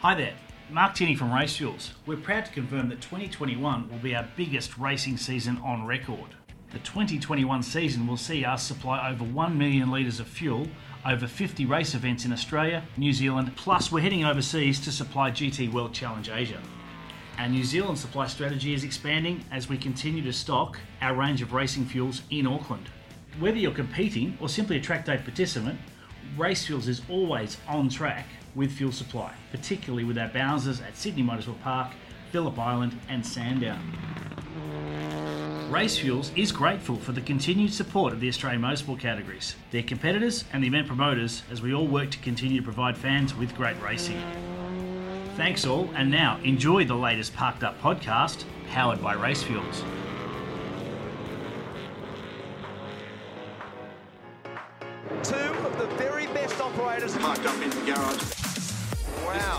Hi there, Mark Tinney from Race Fuels. We're proud to confirm that 2021 will be our biggest racing season on record. The 2021 season will see us supply over 1 million litres of fuel, over 50 race events in Australia, New Zealand, plus we're heading overseas to supply GT World Challenge Asia. Our New Zealand supply strategy is expanding as we continue to stock our range of racing fuels in Auckland. Whether you're competing or simply a track day participant, Race Fuels is always on track with fuel supply, particularly with our bouncers at Sydney Motorsport Park, Phillip Island, and Sandown. Race Fuels is grateful for the continued support of the Australian motorsport categories, their competitors, and the event promoters as we all work to continue to provide fans with great racing. Thanks all, and now enjoy the latest Parked Up podcast powered by Race Fuels. Two of the very best operators. parked up in the garage.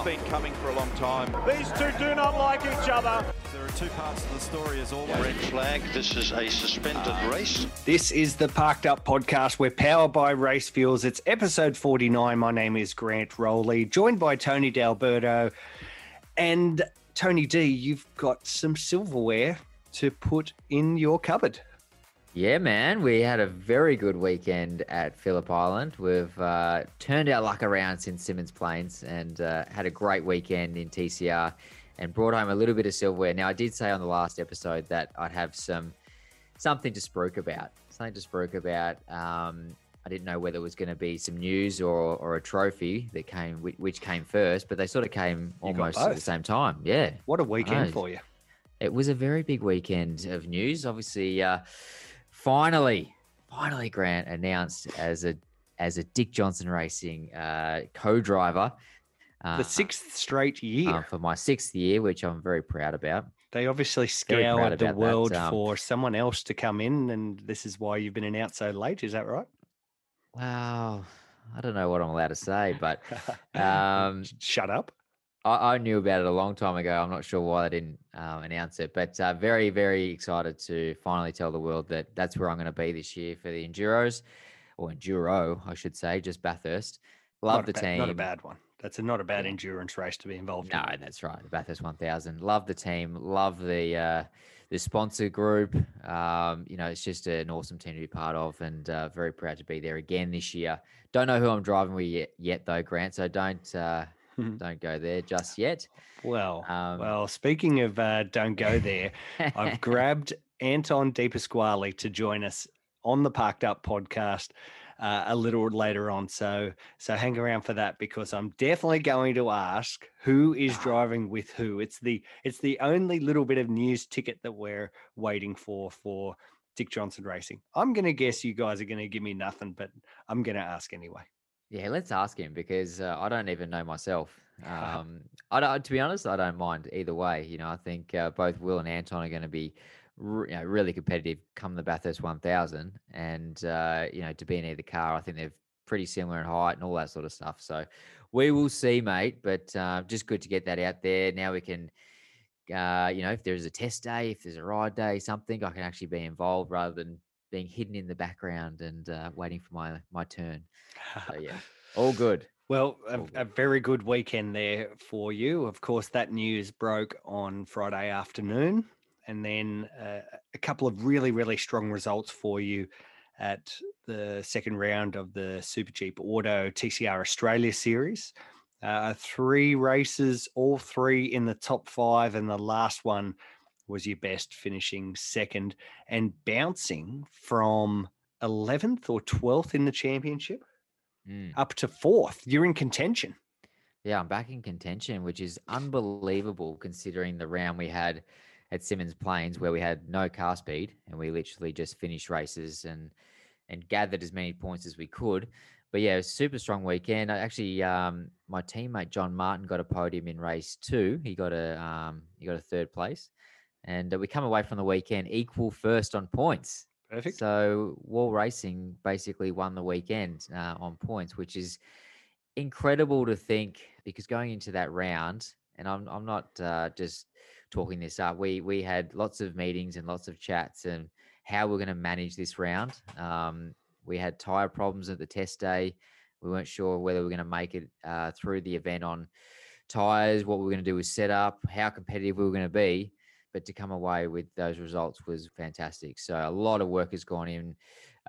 Wow. This has been coming for a long time. These two do not like each other. There are two parts of the story as always. Red flag. This is a suspended ah. race. This is the Parked Up podcast. We're powered by Race Fuels. It's episode 49. My name is Grant Rowley, joined by Tony D'Alberto. And Tony D, you've got some silverware to put in your cupboard. Yeah, man, we had a very good weekend at Phillip Island. We've uh, turned our luck around since Symmons Plains and uh, had a great weekend in TCR and brought home a little bit of silverware. Now, I did say on the last episode that I'd have some something to spruik about, something to spruik about. Um, I didn't know whether it was going to be some news or, or a trophy that came, which, came first, but they sort of came You almost at the same time. Yeah, What a weekend for you. it was a very big weekend of news. Obviously, uh, finally, finally, Grant announced as a as a Dick Johnson Racing uh, co-driver. Uh, The sixth straight year. uh, for my sixth year, which I'm very proud about. they obviously scoured the world um, for someone else to come in, and this is why you've been announced so late. Is that right? Wow, I don't know what I'm allowed to say, but um, Shut up. I, I knew about it a long time ago. I'm not sure why they didn't um, announce it, but uh, very, very excited to finally tell the world that that's where I'm going to be this year for the Enduros, or Enduro, I should say, just Bathurst. Love Not the ba- team. Not a bad one. That's a not a bad Yeah. endurance race to be involved No, in. No, that's right. The Bathurst 1000. Love the team. Love the uh, the sponsor group. Um, you know, it's just an awesome team to be part of, and uh, very proud to be there again this year. Don't know who I'm driving with yet, yet though, Grant. So don't uh, don't go there just yet. Well, Um, well. Speaking of uh, don't go there, I've grabbed Anton De Pasquale to join us on the Parked Up podcast uh, a little later on. So, so hang around for that because I'm definitely going to ask who is driving with who. It's the it's the only little bit of news ticket that we're waiting for for Dick Johnson Racing. I'm going to guess you guys are going to give me nothing, but I'm going to ask anyway. Yeah, let's ask him because uh, I don't even know myself. Um, I don't, to be honest, I don't mind either way. You know, I think uh, both Will and Anton are going to be re- you know, really competitive come the Bathurst 1000. And, uh, you know, to be in either car, I think they're pretty similar in height and all that sort of stuff. So we will see, mate. But uh, just good to get that out there. Now we can, uh, you know, if there's a test day, if there's a ride day, something, I can actually be involved rather than being hidden in the background and uh, waiting for my my turn. So yeah, all good. Well, a, a very good weekend there for you. Of course, that news broke on Friday afternoon, and then uh, a couple of really, really strong results for you at the second round of the Super Cheap Auto TCR Australia Series. Uh, three races, all three in the top five, and the last one was your best, finishing second and bouncing from 11th or 12th in the championship Mm. up to fourth. You're in contention. Yeah, I'm back in contention, which is unbelievable considering the round we had at Symmons Plains where we had no car speed and we literally just finished races and and gathered as many points as we could. But yeah, it was a super strong weekend. I actually um my teammate John Martin got a podium in race two. He got a um he got a third place. And uh, we come away from the weekend equal first on points. Perfect. So Wall Racing basically won the weekend uh, on points, which is incredible to think because going into that round, and I'm I'm not uh, just talking this up. We we had lots of meetings and lots of chats and how we're going to manage this round. Um, we had tire problems at the test day. We weren't sure whether we are going to make it uh, through the event on tires, what we were going to do with setup, how competitive we were going to be. But to come away with those results was fantastic. So a lot of work has gone in.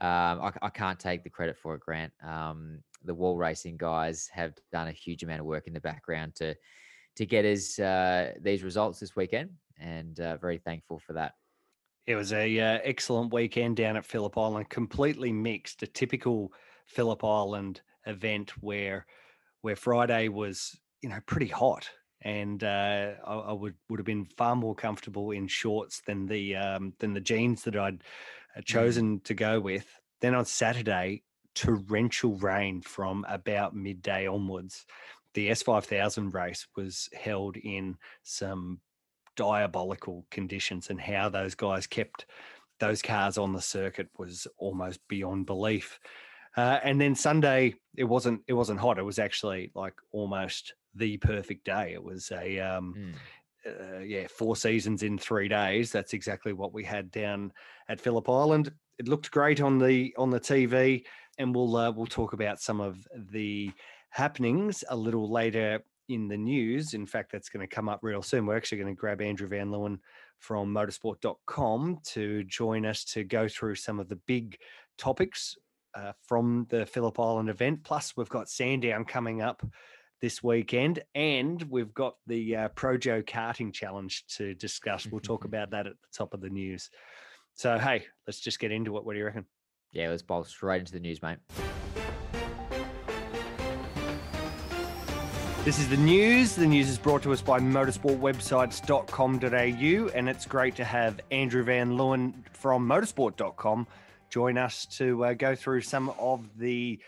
Um, I, I, can't take the credit for it, Grant. Um, the wall racing guys have done a huge amount of work in the background to to get us uh, these results this weekend, and uh, very thankful for that. It was a uh, excellent weekend down at Phillip Island, completely mixed, a typical Phillip Island event where where Friday was you know pretty hot, and uh, I, I, would would have been far more comfortable in shorts than the um, than the jeans that I'd uh, mm. chosen mm. to go with. Then on Saturday, torrential rain from about midday onwards. The S5000 race was held in some diabolical conditions, and how those guys kept those cars on the circuit was almost beyond belief. Uh, and then Sunday, it wasn't it wasn't hot. It was actually like almost the perfect day. It was a um, mm. uh, yeah four seasons in three days. That's exactly what we had down at Phillip Island. It looked great on the on the TV, and we'll uh, we'll talk about some of the happenings a little later in the news. In fact, that's going to come up real soon. We're actually going to grab Andrew Van Leeuwen from motorsport.com to join us to go through some of the big topics uh, from the Phillip Island event. Plus, we've got Sandown coming up this weekend, and we've got the uh, Projo karting challenge to discuss. We'll talk about that at the top of the news. So, hey, let's just get into it. What do you reckon? Yeah, let's bolt straight into the news, mate. This is the news. The news is brought to us by motorsportwebsites.com.au, and it's great to have Andrew Van Leeuwen from motorsport.com join us to uh, go through some of the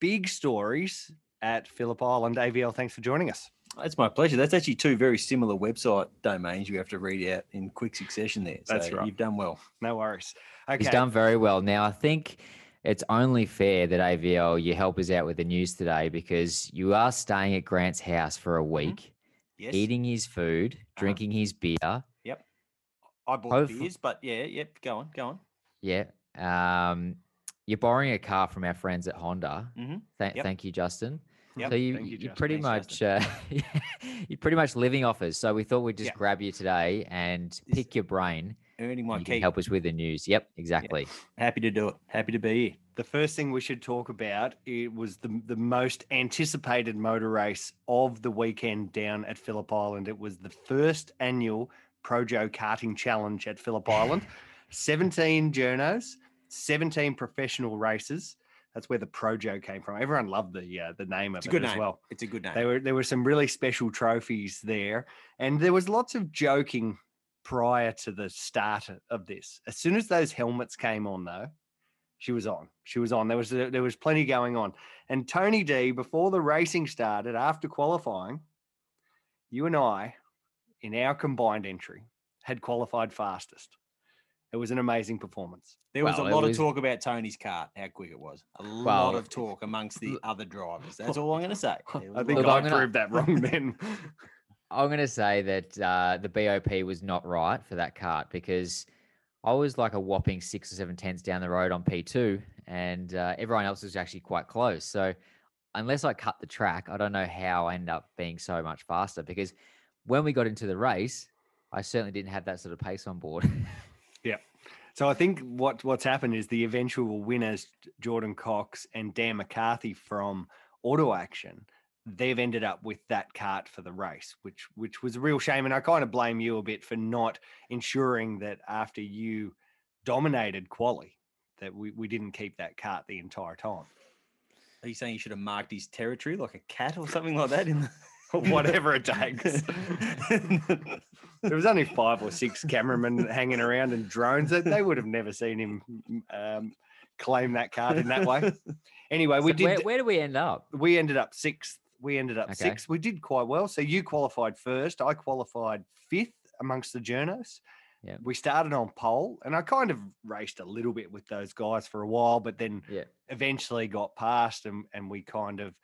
big stories at Phillip Island. AVL, thanks for joining us. It's my pleasure. That's actually two very similar website domains you have to read out in quick succession there. So That's right. You've done well. No worries. Okay. He's done very well. Now, I think it's only fair that AVL you help us out with the news today because you are staying at Grant's house for a mm-hmm. week, yes. eating his food, uh-huh. drinking his beer. Yep. I bought beers, but yeah, yep. Go on, go on. Yeah. Um, you're borrowing a car from our friends at Honda. Mm-hmm. Th- yep. Thank you, Justin. Yep. So you, you, you pretty Thanks, much uh, you're pretty much living off us. So we thought we'd just yep. grab you today and pick your brain earning my you keep. help us with the news. Yep, exactly. Yeah. Happy to do it. Happy to be here. The first thing we should talk about it was the the most anticipated motor race of the weekend down at Phillip Island. It was the first annual Projo karting challenge at Phillip Island. 17 journos, 17 professional races. That's where the Projo came from. Everyone loved the uh, the name of it's it a good as name. well. It's a good name. There were there were some really special trophies there, and there was lots of joking prior to the start of this. As soon as those helmets came on, though, she was on. She was on. There was there was plenty going on. And Tony D, before the racing started, after qualifying, you and I, in our combined entry, had qualified fastest. It was an amazing performance. There was well, a lot was... of talk about Tony's kart, how quick it was. A well, lot of talk amongst the other drivers. That's all I'm going to say. I think I proved that wrong then. I'm going to say that uh, the BOP was not right for that kart because I was like a whopping six or seven tenths down the road on P2, and uh, everyone else was actually quite close. So, unless I cut the track, I don't know how I end up being so much faster because when we got into the race, I certainly didn't have that sort of pace on board. So I think what what's happened is the eventual winners, Jordan Cox and Dan McCarthy from Auto Action, they've ended up with that kart for the race, which which was a real shame. And I kind of blame you a bit for not ensuring that after you dominated quali, that we, we didn't keep that kart the entire time. Are you saying you should have marked his territory like a cat or something like that in the whatever it takes. there was only five or six cameramen hanging around and drones. They, they would have never seen him um, claim that card in that way. Anyway, we so did. Where, where did we end up? We ended up sixth we ended up okay. sixth. We did quite well. So you qualified first. I qualified fifth amongst the journos. Yeah. We started on pole, and I kind of raced a little bit with those guys for a while, but then yeah. eventually got past, and and we kind of,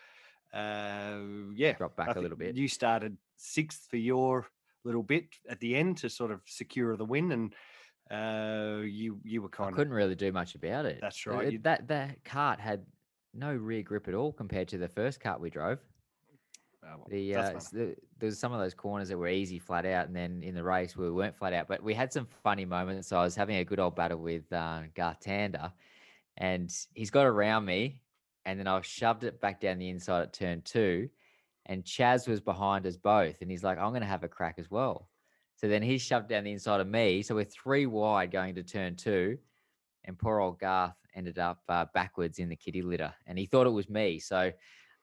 uh, yeah, dropped back a little bit. You started sixth for your little bit at the end to sort of secure the win, and uh, you you were kind I of couldn't really do much about it. That's right. It, that that kart had no rear grip at all compared to the first kart we drove. well, The, uh, the there was some of those corners that were easy flat out, and then in the race we weren't flat out. But we had some funny moments. So I was having a good old battle with uh, Garth Tander, and he's got around me, and then I shoved it back down the inside at turn two, and Chaz was behind us both, and he's like, "I'm going to have a crack as well." So then he shoved down the inside of me, so we're three wide going to turn two, and poor old Garth ended up uh, backwards in the kitty litter, and he thought it was me. So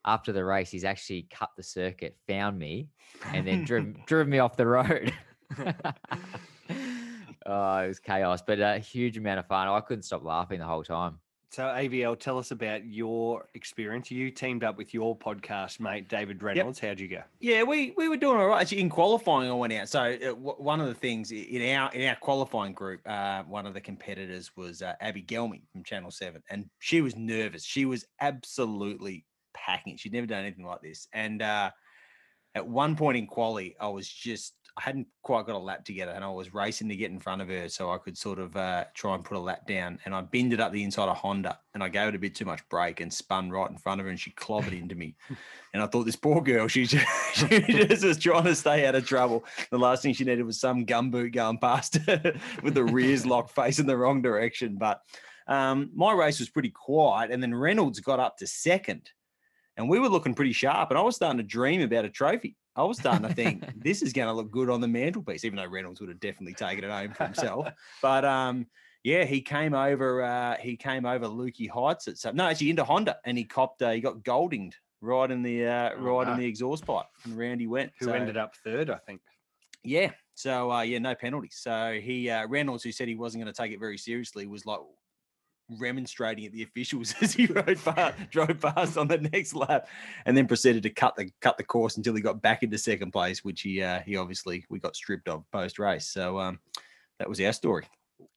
after the race, he's actually cut the circuit, found me, and then driven driven me off the road. oh, it was chaos, but a huge amount of fun. I couldn't stop laughing the whole time. So AVL, tell us about your experience. You teamed up with your podcast mate David Reynolds. How'd you go? Yeah, we, we were doing all right. Actually, in qualifying, I went out. So uh, w- one of the things in our in our qualifying group, uh, one of the competitors was uh, Abbey Gelmi from Channel Seven, and she was nervous. She was absolutely packing. She'd never done anything like this. And uh, at one point in quali, I was just I hadn't quite got a lap together, and I was racing to get in front of her so I could sort of uh, try and put a lap down. And I bended up the inside of Honda, and I gave it a bit too much brake and spun right in front of her, and she clobbered into me. And I thought this poor girl, she just, she just was trying to stay out of trouble. The last thing she needed was some gumboot going past her with the rears locked facing the wrong direction. But um, my race was pretty quiet, and then Reynolds got up to second, and we were looking pretty sharp. And I was starting to dream about a trophy. I was starting to think this is going to look good on the mantelpiece, even though Reynolds would have definitely taken it home for himself. But um, yeah, he came over. Uh, he came over Lukey Heights at some. No, actually into Honda, and he copped. Uh, he got goldinged right in the uh, Oh, right no. in the exhaust pipe, and round he went. Who So, ended up third, I think. Yeah. So uh, yeah, no penalties. So he uh, Reynolds, who said he wasn't going to take it very seriously, was like remonstrating at the officials as he rode past, drove past on the next lap, and then proceeded to cut the cut the course until he got back into second place, which he uh, he obviously we got stripped of post race. So um, that was our story.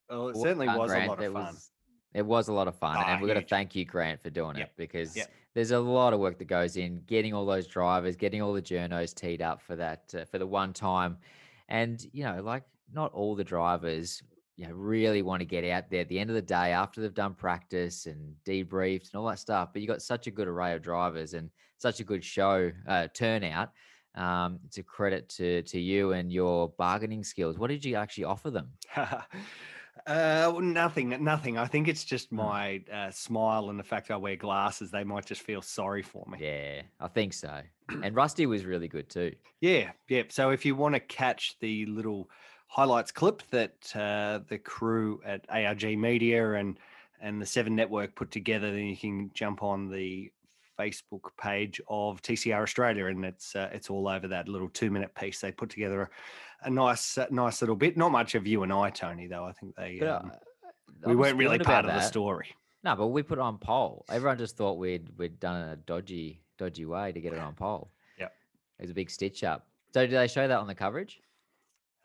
Well, it certainly done, was Grant. a lot of It fun. was- It was a lot of fun, Ah, and we've got to thank you, Grant, for doing Yep, it because yep. there's a lot of work that goes in getting all those drivers, getting all the journos teed up for that uh, for the one time, and you know, like not all the drivers, you know, really want to get out there at the end of the day after they've done practice and debriefed and all that stuff. But you got such a good array of drivers and such a good show uh, turnout. Um, it's a credit to to you and your bargaining skills. What did you actually offer them? Uh, nothing, nothing. I think it's just Hmm. my uh, smile and the fact I wear glasses. They might just feel sorry for me. Yeah, I think so. And Rusty was really good too. Yeah, yeah. So if you want to catch the little highlights clip that uh, the crew at ARG Media and and the Seven Network put together, then you can jump on the Facebook page of TCR Australia, and it's uh, it's all over that little two minute piece they put together. A, a nice uh, nice little bit. Not much of you and I, Tony, though. I think they But, um, uh, we weren't really part of the story. No, but we put it on pole. Everyone just thought we'd we'd done a dodgy dodgy way to get it on pole. Yeah, It was a big stitch up. So did they show that on the coverage?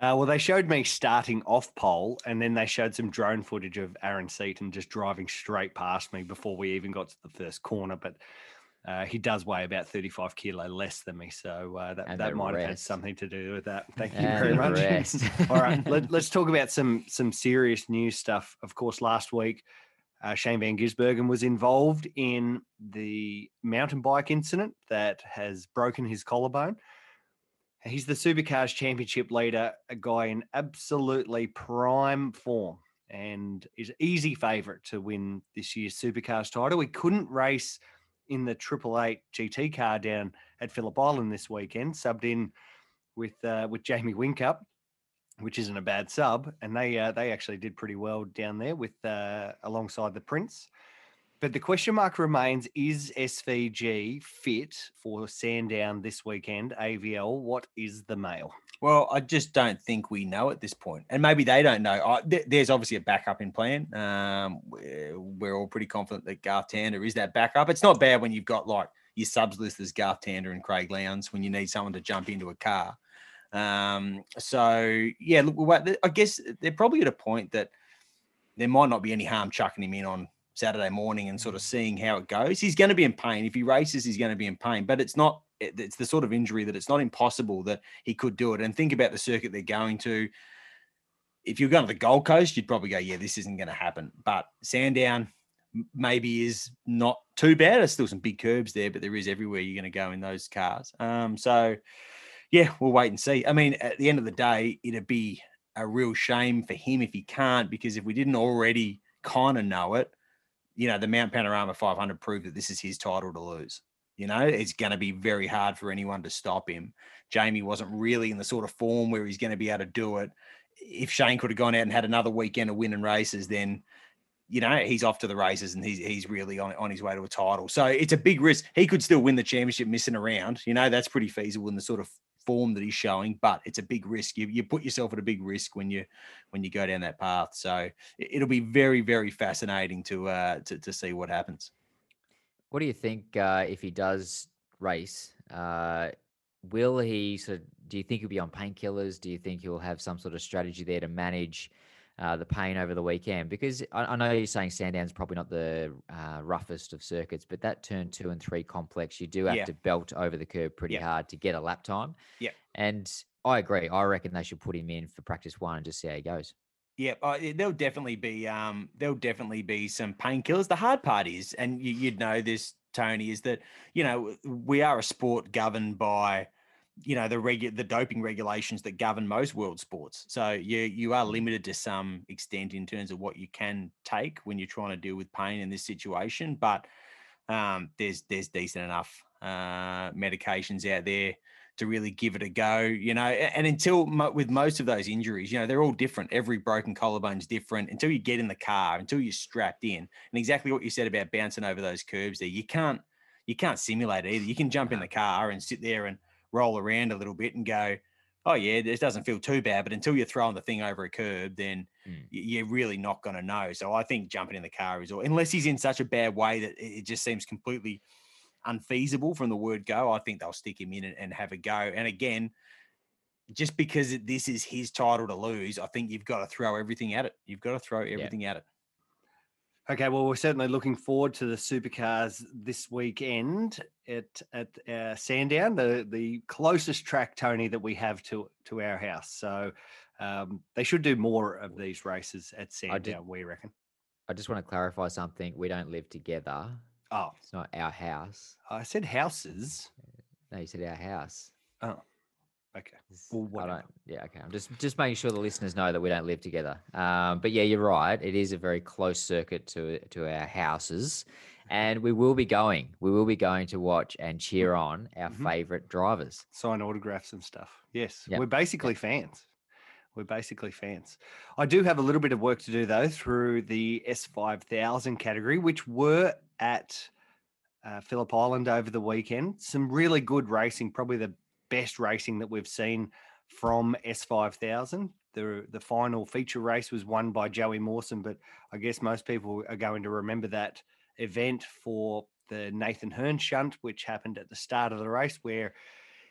Uh, well, they showed me starting off pole, and then they showed some drone footage of Aaron Seton just driving straight past me before we even got to the first corner. But uh, he does weigh about 35 kilo less than me, so uh, that, And that might have had something to do with that. Thank you And very much. rest. All right, let, us talk about some some serious news stuff. Of course, last week uh, Shane Van Gisbergen was involved in the mountain bike incident that has broken his collarbone. He's the Supercars Championship leader, a guy in absolutely prime form and is easy favourite to win this year's Supercars title. He couldn't race in the Triple Eight GT car down at Phillip Island this weekend, subbed in with uh, with Jamie Whincup, which isn't a bad sub, and they uh, they actually did pretty well down there with uh, alongside the Prince. But the question mark remains: Is SVG fit for Sandown this weekend? AVL, what is the mail? Well, I just don't think we know at this point, and maybe they don't know. I, th- there's obviously a backup in plan. Um, we're, all pretty confident that Garth Tander is that backup. It's not bad when you've got like your subs list as Garth Tander and Craig Lowndes when you need someone to jump into a car. Um, so yeah, look, I guess they're probably at a point that there might not be any harm chucking him in on Saturday morning and sort of seeing how it goes. He's going to be in pain if he races. He's going to be in pain, but it's not, it's the sort of injury that it's not impossible that he could do it. And think about the circuit they're going to. If you're going to the Gold Coast, you'd probably go, "Yeah, this isn't going to happen." But Sandown, maybe is not too bad. There's still some big curbs there, but there is everywhere you're going to go in those cars. Um, so yeah, we'll wait and see. I mean, at the end of the day, it'd be a real shame for him if he can't, because if we didn't already kind of know it, you know, the Mount Panorama 500 proved that this is his title to lose. You know, it's going to be very hard for anyone to stop him. Jamie wasn't really in the sort of form where he's going to be able to do it. If Shane could have gone out and had another weekend of winning races, then you know he's off to the races and he's he's really on, on his way to a title. So it's a big risk. He could still win the championship missing around. You know that's pretty feasible in the sort of form that he's showing, but it's a big risk. You you put yourself at a big risk when you when you go down that path. So it, will be very very fascinating to uh to to see what happens. What do you think uh, if he does race? Uh, will he sort of, do you think he'll be on painkillers? Do you think he'll have some sort of strategy there to manage uh, the pain over the weekend? Because I, I know you're saying Sandown's probably not the uh, roughest of circuits, but that turn two and three complex, you do have Yeah. to belt over the curb pretty Yeah. hard to get a lap time. Yeah. And I agree. I reckon they should put him in for practice one and just see how he goes. Yeah, uh, there'll definitely be um, there'll definitely be some painkillers. The hard part is, and you, you'd know this, Tony, is that you know we are a sport governed by you know the regu- the doping regulations that govern most world sports. So you you are limited to some extent in terms of what you can take when you're trying to deal with pain in this situation. But um, there's there's decent enough uh, medications out there to really give it a go, you know. And until mo- with most of those injuries, you know, they're all different. Every broken collarbone's different. Until you get in the car, until you're strapped in, and exactly what you said about bouncing over those curbs there, you can't you can't simulate it either. You can jump in the car and sit there and roll around a little bit and go, oh yeah, this doesn't feel too bad. But until you're throwing the thing over a curb, then Mm. you're really not going to know. So I think jumping in the car is or unless he's in such a bad way that it just seems completely unfeasible from the word go. I think they'll stick him in and, and have a go. And again, just because this is his title to lose, I think you've got to throw everything at it. You've got to throw everything at it. Okay, well, we're certainly looking forward to the supercars this weekend at at uh, Sandown, the the closest track, Tony, that we have to to our house. So um, they should do more of these races at did- Sandown. We reckon. I just want to clarify something. We don't live together. Oh, It's not our house. I said houses. No, you said our house. Oh, okay. Well, I don't. Yeah, okay. I'm just just making sure the listeners know that we don't live together. Um, but yeah, you're right. It is a very close circuit to to our houses, and we will be going. We will be going to watch and cheer on our Mhm. favorite drivers. Sign autographs and stuff. Yes, Yep. we're basically fans. We're basically fans. I do have a little bit of work to do though through the S5000 category, which were at uh, Phillip Island over the weekend. Some really good racing, probably the best racing that we've seen from S5000. The, the final feature race was won by Joey Mawson, but I guess most people are going to remember that event for the Nathan Herne shunt, which happened at the start of the race, where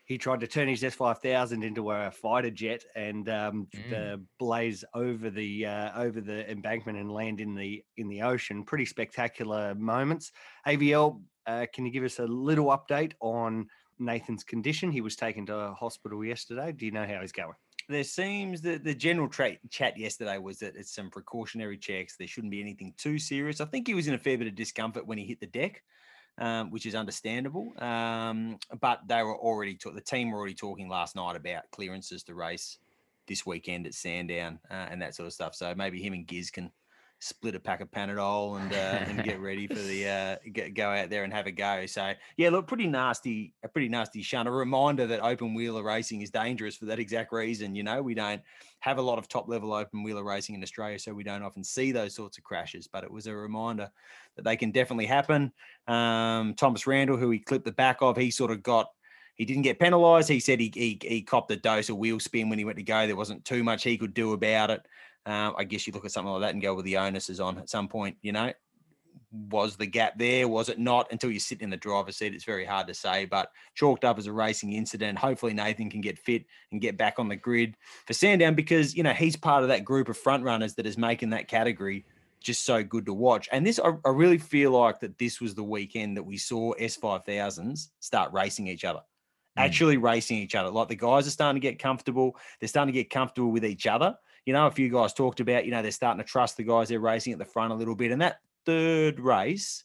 he tried to turn his S5000 into a fighter jet and um, Mm. the blaze over the uh, over the embankment and land in the in the ocean. Pretty spectacular moments. AVL, uh, can you give us a little update on Nathan's condition? He was taken to a hospital yesterday. Do you know how he's going? There seems that the general tra- chat yesterday was that it's some precautionary checks. There shouldn't be anything too serious. I think he was in a fair bit of discomfort when he hit the deck, um, which is understandable. Um, but they were already ta- the team were already talking last night about clearances to race this weekend at Sandown uh, and that sort of stuff. So maybe him and Giz can split a pack of Panadol and uh, and get ready for the uh, get, go out there and have a go. So yeah, look, pretty nasty, a pretty nasty shunt. A reminder that open wheeler racing is dangerous for that exact reason. You know, we don't have a lot of top level open wheeler racing in Australia, so we don't often see those sorts of crashes. But it was a reminder that they can definitely happen. Um, Thomas Randle, who he clipped the back of, he sort of got. He didn't get penalised. He said he, he he copped a dose of wheel spin when he went to go. There wasn't too much he could do about it. Um, I guess you look at something like that and go, well, the onus is on at some point. You know, was the gap there? Was it not? Until you sit in the driver's seat, it's very hard to say. But chalked up as a racing incident. Hopefully, Nathan can get fit and get back on the grid for Sandown because you know he's part of that group of front runners that is making that category just so good to watch. And this, I, I really feel like that this was the weekend that we saw S5000s start racing each other. Mm. Actually racing each other. Like the guys are starting to get comfortable. They're starting to get comfortable with each other. You know, a few guys talked about, you know, they're starting to trust the guys they're racing at the front a little bit. And that third race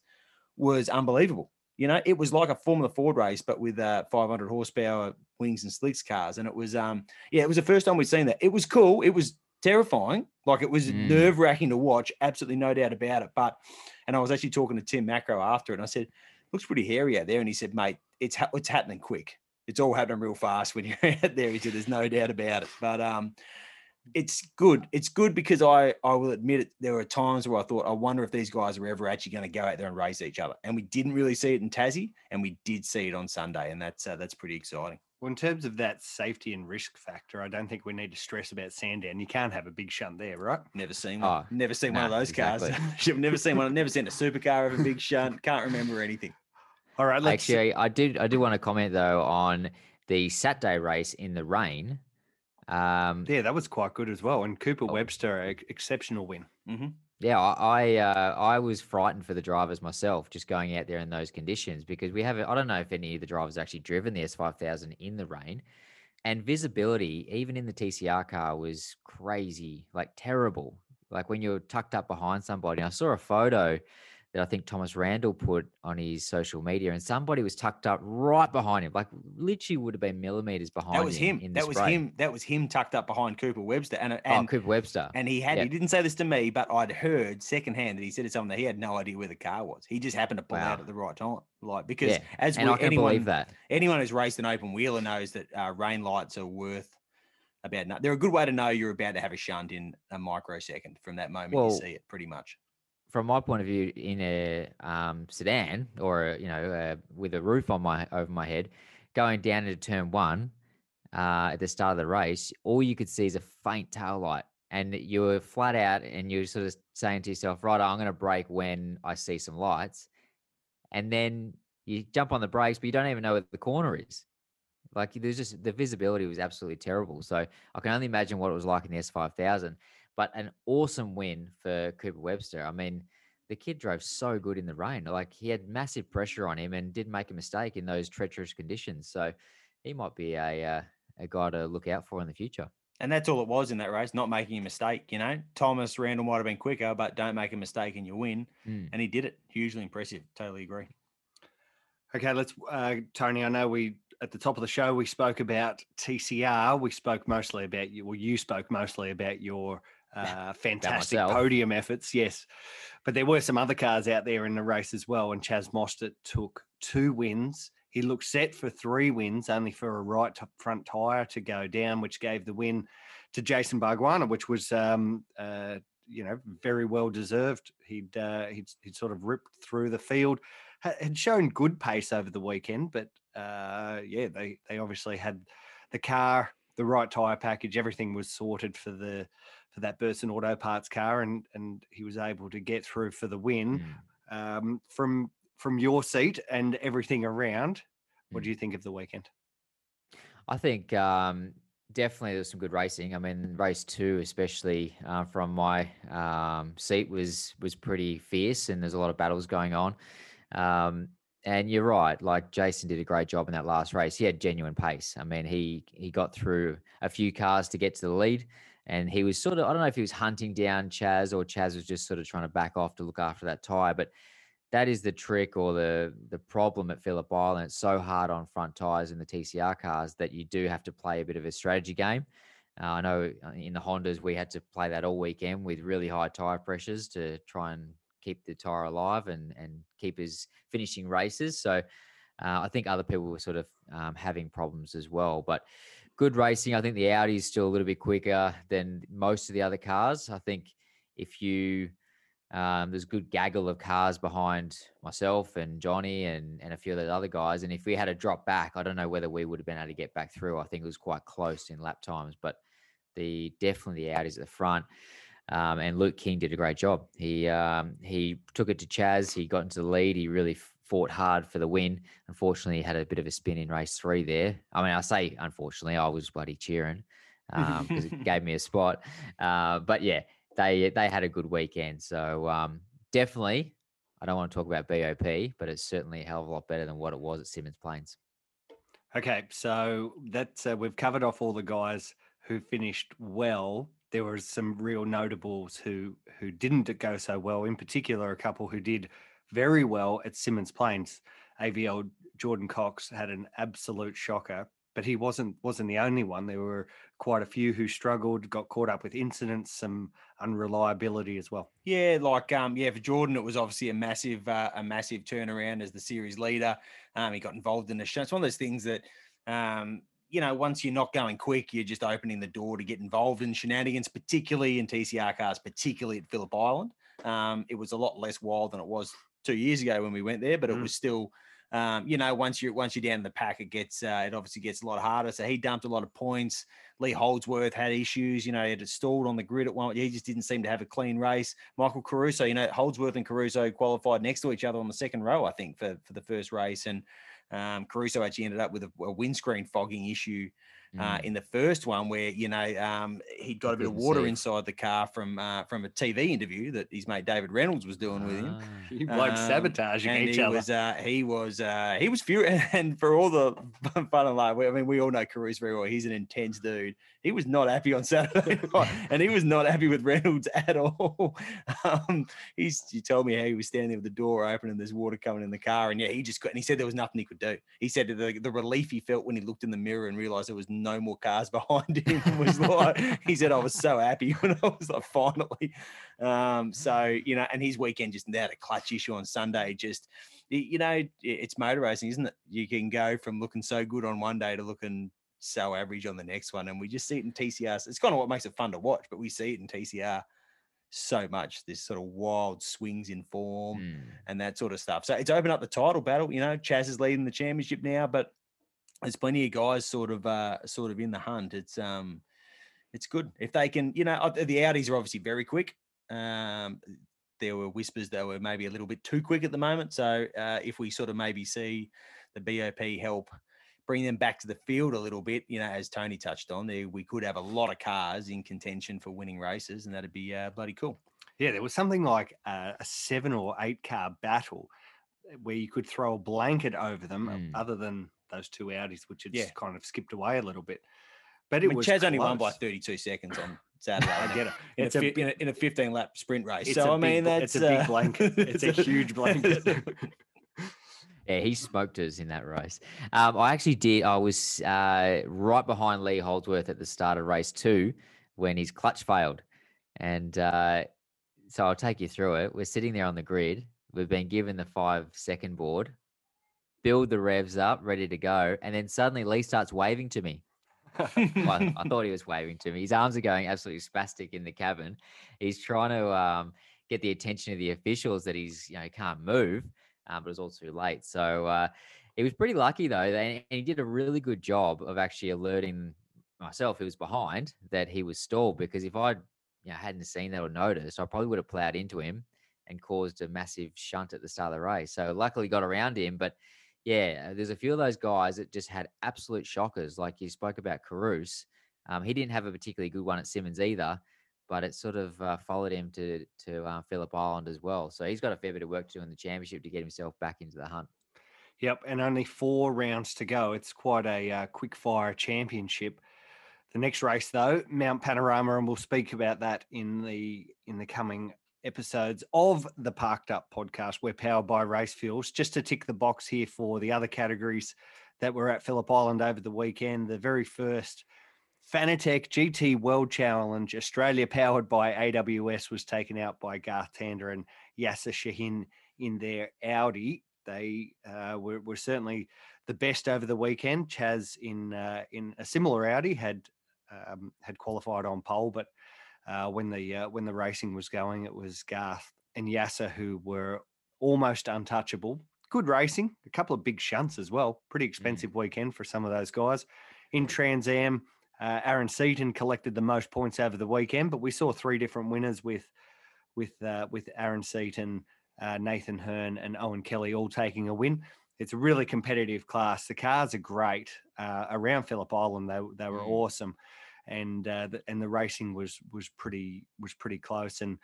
was unbelievable. You know, it was like a Formula Ford race, but with uh, 500 horsepower wings and slicks cars. And it was, um, yeah, it was the first time we'd seen that. It was cool. It was terrifying. Like it was Mm. nerve wracking to watch. Absolutely no doubt about it. But, and I was actually talking to Tim Macrow after it, and I said, looks pretty hairy out there. And he said, mate, it's ha- it's happening quick. It's all happening real fast when you're out there. He said, there's no doubt about it. But um, it's good. It's good because I I will admit it. There were times where I thought, I wonder if these guys are ever actually going to go out there and race each other. And we didn't really see it in Tassie, and we did see it on Sunday, and that's uh, that's pretty exciting. Well, in terms of that safety and risk factor, I don't think we need to stress about Sandown. You can't have a big shunt there, right? Never seen one. Oh, never seen one of those exactly. cars. I've never seen one. I've never seen a supercar of a big shunt. Can't remember anything. All right, let's Actually, I did. I do want to comment though on the Saturday race in the rain. Um, Yeah, that was quite good as well. And Cooper Oh. Webster, exceptional win. hmm Yeah, I I, uh, I was frightened for the drivers myself, just going out there in those conditions because we haven't. I don't know if any of the drivers actually driven the S five thousand in the rain, and visibility even in the TCR car was crazy, like terrible. Like when you're tucked up behind somebody. I saw a photo that I think Thomas Randle put on his social media, and somebody was tucked up right behind him, like literally would have been millimeters behind. That was him. The That was spray. him. That was him tucked up behind Cooper Webster. And Oh, Cooper Webster. and he had Yeah. he didn't say this to me, but I'd heard secondhand that he said to someone that he had no idea where the car was. He just happened to pull out at the right time. Like because yeah, as and we, I can anyone believe that. anyone who's raced an open wheeler knows that uh, rain lights are worth about. They're a good way to know you're about to have a shunt in a microsecond from that moment Well, you see it. Pretty much. From my point of view, in a um, sedan or you know uh, with a roof on my over my head, going down into turn one uh, at the start of the race, all you could see is a faint tail light, and you were flat out, and you're sort of saying to yourself, "Right, I'm going to brake when I see some lights," and then you jump on the brakes, but you don't even know where the corner is. Like there's just the visibility was absolutely terrible. So I can only imagine what it was like in the S5000 but an awesome win for Cooper Webster. I mean, the kid drove so good in the rain. Like he had massive pressure on him and didn't make a mistake in those treacherous conditions. So he might be a uh, a guy to look out for in the future. And that's all it was in that race, not making a mistake. You know, Thomas Randle might have been quicker, but don't make a mistake and you win. Mm. And he did it. Hugely impressive. Totally agree. Okay, let's, uh, Tony. I know we at the top of the show we spoke about TCR. We spoke mostly about you. Well, you spoke mostly about your uh, fantastic podium efforts. Yes, but there were some other cars out there in the race as well. And Chaz Mostert took two wins. He looked set for three wins, only for a right front tire to go down, which gave the win to Jason Bargwanna, which was um, uh, you know very well deserved. He'd, uh, he'd he'd sort of ripped through the field, had shown good pace over the weekend, but uh, yeah, they they obviously had the car, the right tire package, everything was sorted for the for that Burson Auto Parts car, and and he was able to get through for the win. Mm. Um, from from your seat and everything around, what Mm. do you think of the weekend? I think um, definitely there's some good racing. I mean, race two, especially uh, from my um, seat, was was pretty fierce, and there's a lot of battles going on. Um, and you're right, like Jason did a great job in that last race. He had genuine pace. I mean, he he got through a few cars to get to the lead, and he was sort of I don't know if he was hunting down Chaz or Chaz was just sort of trying to back off to look after that tire, but that is the trick or the the problem at Phillip Island. It's so hard on front tires in the TCR cars that you do have to play a bit of a strategy game. Uh, I know uh, in the Hondas we had to play that all weekend with really high tire pressures to try and keep the tire alive and and keep us finishing races. So uh, I think other people were sort of um, having problems as well, but. Good racing. I think the Audi is still a little bit quicker than most of the other cars. I think if you um, there's a good gaggle of cars behind myself and Johnny and, and a few of the other guys. And if we had a drop back, I don't know whether we would have been able to get back through. I think it was quite close in lap times, but the definitely the Audis at the front. Um, and Luke King did a great job. He um, he took it to Chaz. He got into the lead. He really fought hard for the win. Unfortunately, he had a bit of a spin in race three there. I mean, I say unfortunately, I was bloody cheering because it gave me a spot. Uh, but yeah, they they had a good weekend. So um, definitely, I don't want to talk about BOP, but it's certainly a hell of a lot better than what it was at Symmons Plains. Okay, so that's uh, we've covered off all the guys who finished well. there were some real notables who who didn't go so well. In particular, a couple who did very well at Symmons Plains. AVL Jordan Cox had an absolute shocker, but he wasn't wasn't the only one. There were quite a few who struggled, got caught up with incidents, some unreliability as well. Yeah, like um, yeah, for Jordan, it was obviously a massive, uh, a massive turnaround as the series leader. Um, he got involved in the show. It's one of those things that, um, you know, once you're not going quick, you're just opening the door to get involved in shenanigans, particularly in TCR cars, particularly at Phillip Island. Um, it was a lot less wild than it was two years ago when we went there, but it Mm. was still um, you know, once you're once you're down the pack, it gets uh, it obviously gets a lot harder. So he dumped a lot of points. Lee Holdsworth had issues. You know, he had it stalled on the grid at one. He just didn't seem to have a clean race. Michael Caruso, you know, Holdsworth and Caruso qualified next to each other on the second row, I think, for for the first race, and um, Caruso actually ended up with a, a windscreen fogging issue. Uh, Mm. in the first one, where you know um, he'd got a bit of water inside the car from uh, from a TV interview that his mate David Reynolds was doing with him. Ah. You Um, sabotaging and each he other. Was, uh, he was uh, he was furious, and for all the fun and life, I mean, we all know Caruso very well. He's an intense dude. He was not happy on Saturday night, and he was not happy with Reynolds at all. Um, he's he told me how he was standing there with the door open and there's water coming in the car, and yeah, he just got, and he said there was nothing he could do. He said the, the relief he felt when he looked in the mirror and realized there was no more cars behind him was like he said I was so happy when I was like finally. Um, so you know, and his weekend just had a clutch issue on Sunday. Just you know, it's motor racing, isn't it? You can go from looking so good on one day to looking so average on the next one, and we just see it in TCR. It's kind of what makes it fun to watch, but we see it in TCR so much. This sort of wild swings in form Mm. and that sort of stuff. So it's opened up the title battle. You know, Chaz is leading the championship now, but there's plenty of guys sort of uh sort of in the hunt. It's um it's good if they can, you know, the Audis are obviously very quick. Um there were whispers they were maybe a little bit too quick at the moment. So uh, if we sort of maybe see the BOP help bring them back to the field a little bit, you know, as Tony touched on, there we could have a lot of cars in contention for winning races, and that'd be uh, bloody cool. Yeah, there was something like a, a seven or eight car battle where you could throw a blanket over them, Mm. other than those two Audis, which had Yeah. kind of skipped away a little bit. But I it mean, was Chaz only won by 32 seconds on Saturday. I get it. in, It's a, a big- in, a, in a 15 lap sprint race. So I mean, big that's it's a big uh, blanket. It's a huge blanket. Yeah, he smoked us in that race. Um, I actually did. I was uh, right behind Lee Holdsworth at the start of race two when his clutch failed. And uh, so I'll take you through it. We're sitting there on the grid. We've been given the five second board, build the revs up, ready to go. And then suddenly Lee starts waving to me. Well, I, thought he was waving to me. His arms are going absolutely spastic in the cabin. He's trying to um, get the attention of the officials that he's you know can't move, um, but it was all too late. So uh, he was pretty lucky though, and and he did a really good job of actually alerting myself, who was behind, that he was stalled. Because if I you know, hadn't seen that or noticed, I probably would have plowed into him and caused a massive shunt at the start of the race. So luckily got around him, but yeah, there's a few of those guys that just had absolute shockers. Like you spoke about Caruso. Um, he didn't have a particularly good one at Symmons either, but it sort of uh, followed him to to uh, Phillip Island as well. So he's got a fair bit of work to do in the championship to get himself back into the hunt. Yep, and only four rounds to go. It's quite a uh, quick fire championship. The next race, though, Mount Panorama, and we'll speak about that in the in the coming episodes of the Parked Up podcast. We're powered by Race Fuels. Just to tick the box here for the other categories that were at Phillip Island over the weekend. The very first Fanatec GT World Challenge Australia, powered by AWS, was taken out by Garth Tander and Yasser Shahin in their Audi. They uh, were, were certainly the best over the weekend. Chaz in uh, in a similar Audi had um, had qualified on pole, but uh, when the uh, when the racing was going, it was Garth and Yasser who were almost untouchable. Good racing, a couple of big shunts as well. Pretty expensive weekend for some of those guys. In Trans Am, uh, Aaron Seton collected the most points over the weekend, but we saw three different winners with with uh, with Aaron Seton, uh, Nathan Herne, and Owen Kelly all taking a win. It's a really competitive class. The cars are great uh, around Phillip Island. They they were Mm. awesome, and uh, the, and the racing was was pretty was pretty close. And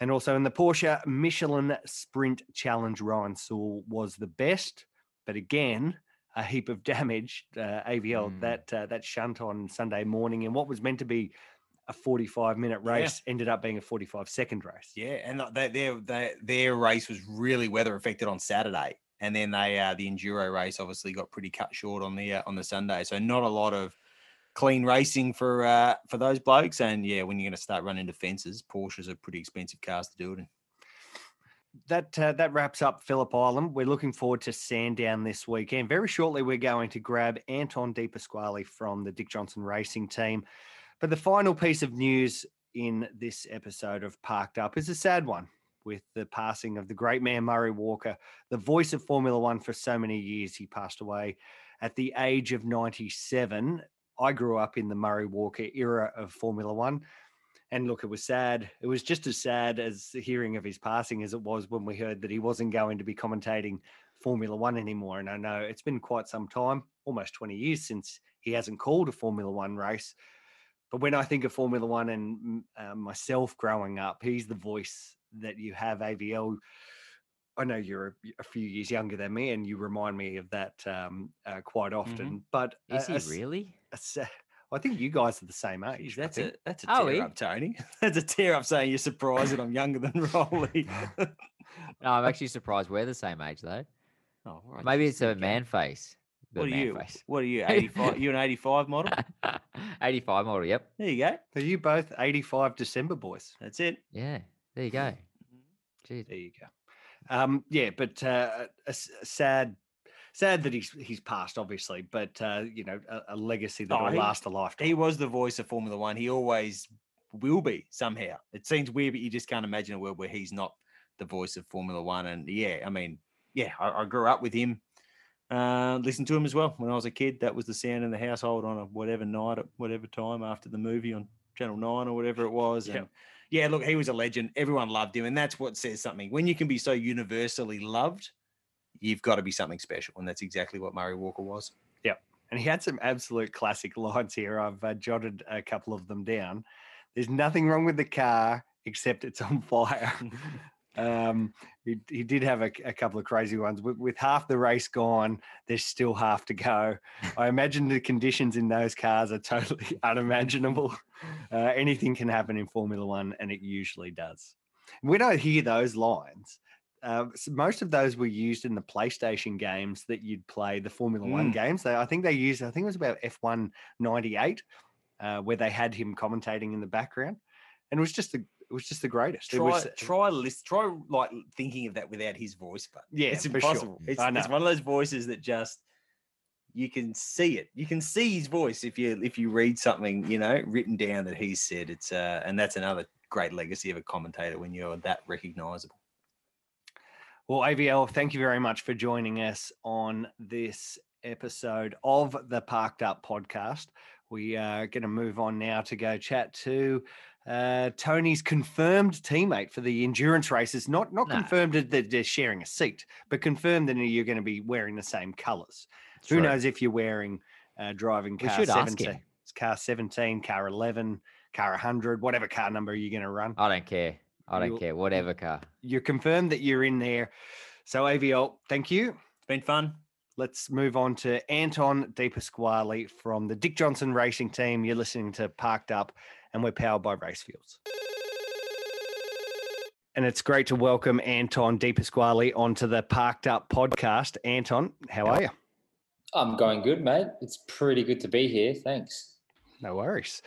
and also in the Porsche Michelin Sprint Challenge, Ryan Sewell was the best, but again a heap of damage. Uh, AVL Mm. that uh, that shunt on Sunday morning and what was meant to be a 45 minute Yeah. race ended up being a 45 second race. Yeah, and th- they, their they, their race was really weather affected on Saturday, and then they uh, the enduro race obviously got pretty cut short on the uh, on the Sunday. So not a lot of clean racing for uh, for those blokes. And yeah, when you're going to start running into fences, Porsches are pretty expensive cars to do it in. that uh, that wraps up Phillip Island. We're looking forward to Sandown this weekend. Very shortly, we're going to grab Anton De Pasquale from the Dick Johnson Racing Team. But the final piece of news in this episode of Parked Up is a sad one with the passing of the great man Murray Walker, the voice of Formula One for so many years. He passed away at the age of 97. I grew up in the Murray Walker era of Formula One. And look, it was sad. It was just as sad as hearing of his passing as it was when we heard that he wasn't going to be commentating Formula One anymore. And I know it's been quite some time, almost 20 years since he hasn't called a Formula One race. But when I think of Formula One and mm, uh, myself growing up, he's the voice that you have, AVL. I know you're a, a few years younger than me, and you remind me of that um, uh, quite often. But Is a- he a really? a I think you guys are the same age. I that's a that's a Oh, tear he- up, Tony. that's a tear up saying you're surprised that I'm younger than Rolly. No, I'm actually surprised we're the same age though. oh, right, Maybe it's a there you go. man face. What are you? face. What are you? 85? you an 85 model? 85 model. Yep. There you go. Are you both 85 December boys? That's it. Yeah. There you go. Jeez. There you go. Um, yeah, but uh, a, a sad, sad that he's he's passed, obviously, but uh, you know, a, a legacy that Oh, will he- last a lifetime. He was the voice of Formula One. He always will be somehow. It seems weird, but you just can't imagine a world where he's not the voice of Formula One. And yeah, I mean, yeah, I, I grew up with him. Uh, listened to him as well when I was a kid. That was the sound in the household on a whatever night at whatever time after the movie on Channel Nine or whatever it was. Yep. And yeah, look, he was a legend. Everyone loved him, and that's what says something. When you can be so universally loved, you've got to be something special, and that's exactly what Murray Walker was. Yep. And he had some absolute classic lines here. I've uh, jotted a couple of them down. There's nothing wrong with the car except it's on fire. um, he, he did have a, a couple of crazy ones. With, with half the race gone, there's still half to go. I imagine the conditions in those cars are totally unimaginable. Uh, anything can happen in Formula One, and it usually does. We don't hear those lines, uh, s- most of those were used in the PlayStation games that you'd play, the Formula One Mm. games. They, I think they used, I think it was about F1 98, uh, where they had him commentating in the background. And it was just the, it was just the greatest. It Try, was, try list, try like thinking of that without his voice, but Yeah, it's for sure. impossible. It's, it's one of those voices that just you can see it. You can see his voice if you if you read something, you know, written down that he said. It's uh, and that's another great legacy of a commentator when you're that recognizable. Well, AVL, thank you very much for joining us on this episode of the Parked Up podcast. We are going to move on now to go chat to uh, Tony's confirmed teammate for the endurance races. Not not No. confirmed that they're- they're sharing a seat, but confirmed that you're going to be wearing the same colours. Who True. knows if you're wearing uh, driving car 17, it's car 17, car 11, car 100, whatever car number you're going to run. I don't care. I don't You'll- care. Whatever car. You're confirmed that you're in there. So AVL, thank you. It's been fun. Let's move on to Anton De Pasquale from the Dick Johnson Racing Team. You're listening to Parked Up, and we're powered by Race Fuels. And it's great to welcome Anton De Pasquale onto the Parked Up podcast. Anton, how are you? I'm going good, mate. It's pretty good to be here. Thanks. No worries.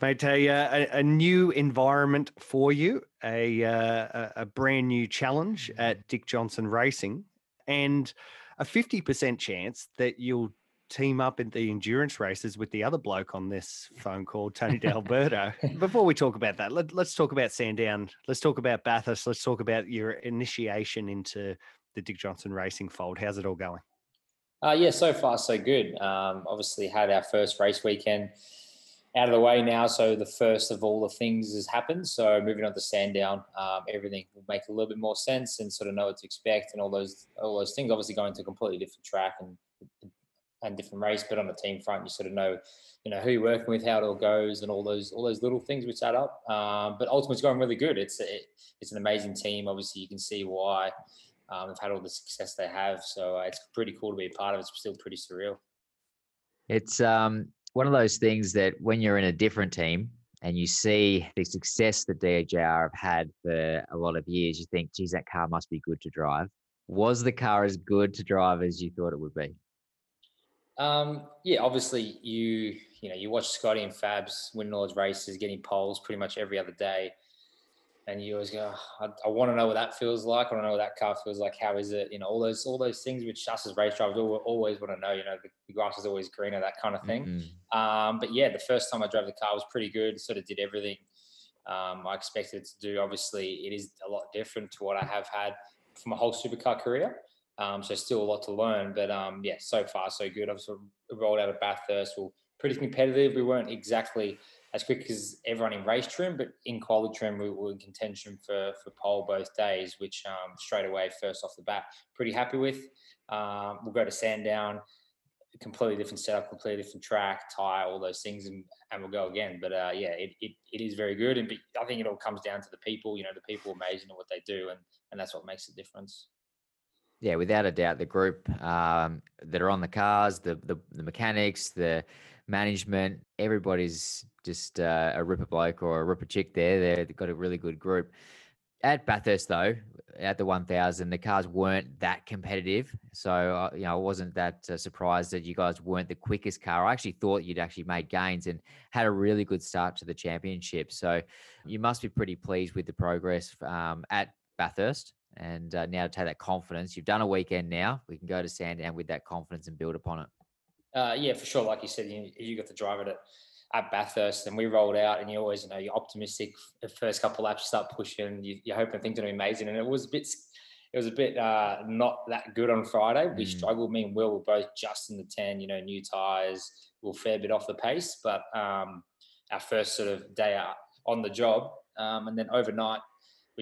Mate, a, uh, a, a new environment for you, a, uh, a, a brand new challenge at Dick Johnson Racing, and a 50% chance that you'll team up in the endurance races with the other bloke on this phone call, Tony D'Alberto. Before we talk about that, let, let's talk about Sandown. Let's talk about Bathurst. Let's talk about your initiation into the Dick Johnson Racing fold. How's it all going? Uh, yeah, so far so good. Um, obviously had our first race weekend out of the way now, so the first of all the things has happened. So moving on to Sandown, um, everything will make a little bit more sense and sort of know what to expect and all those all those things. Obviously going to a completely different track and and different race, but on the team front, you sort of know, you know, who you're working with, how it all goes, and all those all those little things which add up. Um, but ultimately, it's going really good. It's it, it's an amazing team. Obviously, you can see why um, they've had all the success they have. So uh, it's pretty cool to be a part of. It's still pretty surreal. It's um one of those things that when you're in a different team, and you see the success that DJR have had for a lot of years, you think, geez, that car must be good to drive. Was the car as good to drive as you thought it would be? Um, yeah, obviously you you know you watch Scotty and Fabs winning all his races, getting poles pretty much every other day, and you always go, I, I want to know what that feels like. I want to know what that car feels like. How is it? You know, all those all those things which us as race drivers always want to know. You know, the, the grass is always greener, that kind of thing. Mm-hmm. Um, but yeah, the first time I drove the car was pretty good. Sort of did everything um, I expected to do. Obviously, it is a lot different to what I have had for my whole supercar career. Um, so still a lot to learn, but um, yeah, so far so good. I've sort of rolled out of Bathurst. We're pretty competitive. We weren't exactly as quick as everyone in race trim, but in quali trim, we were in contention for for pole both days, which um, straight away, first off the bat, pretty happy with. Um, we'll go to Sandown, completely different setup, completely different track, tire, all those things, and, and we'll go again. But uh, yeah, it, it, it is very good, and I think it all comes down to the people. You know, the people are amazing at what they do, and and that's what makes the difference. Yeah, without a doubt, the group um, that are on the cars, the, the, the mechanics, the management, everybody's just uh, a ripper bloke or a ripper chick there. They've got a really good group. At Bathurst, though, at the 1000, the cars weren't that competitive. So, uh, you know, I wasn't that uh, surprised that you guys weren't the quickest car. I actually thought you'd actually made gains and had a really good start to the championship. So, you must be pretty pleased with the progress um, at Bathurst and uh, now to take that confidence. You've done a weekend now. We can go to Sandown with that confidence and build upon it. Uh, yeah, for sure. Like you said, you, you got to drive it at, at Bathurst, and we rolled out, and you always you know you're optimistic. The first couple laps, you start pushing. You, you're hoping things are going to be amazing, and it was a bit. It was a bit uh, not that good on Friday. We mm. struggled. Me and Will were both just in the ten. You know, new tires, we were a fair bit off the pace. But um, our first sort of day out on the job, um, and then overnight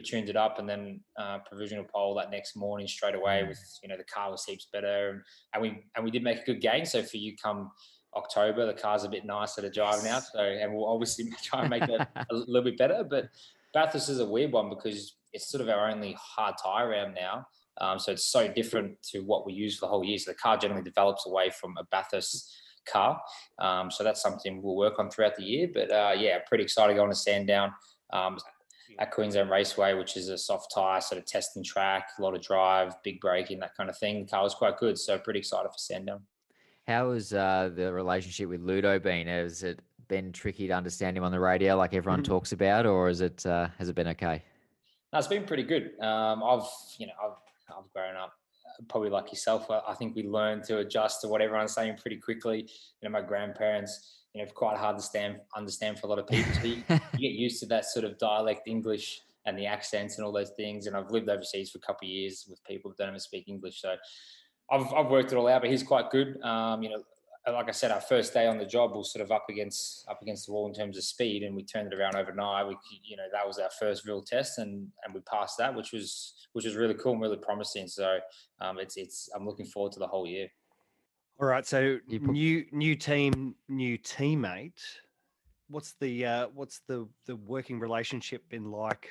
we tuned it up and then uh, provisional pole that next morning straight away mm. with you know the car was heaps better and, and we and we did make a good gain. So for you come october the car's a bit nicer to drive now. So and we'll obviously try and make it a little bit better but bathurst is a weird one because it's sort of our only hard tire round now. Um, so it's so different to what we use for the whole year. So the car generally develops away from a bathurst car. Um, so that's something we'll work on throughout the year. But uh, yeah pretty excited going to sandown um, at Queensland Raceway, which is a soft tyre sort of testing track, a lot of drive, big braking, that kind of thing. The car was quite good, so pretty excited for Sandown. How has uh, the relationship with Ludo been? Has it been tricky to understand him on the radio, like everyone mm-hmm. talks about, or is it uh, has it been okay? No, it's been pretty good. Um, I've you know I've I've grown up probably like yourself. I think we learned to adjust to what everyone's saying pretty quickly. You know, my grandparents you know, quite hard to stand, understand for a lot of people. So you, you, get used to that sort of dialect English and the accents and all those things. And I've lived overseas for a couple of years with people who don't even speak English. So I've, I've worked it all out, but he's quite good. Um, you know, like I said, our first day on the job was sort of up against up against the wall in terms of speed, and we turned it around overnight. We, you know, that was our first real test, and and we passed that, which was which was really cool and really promising. So um, it's it's I'm looking forward to the whole year. All right. So put- new new team, new teammate. What's the uh, what's the the working relationship been like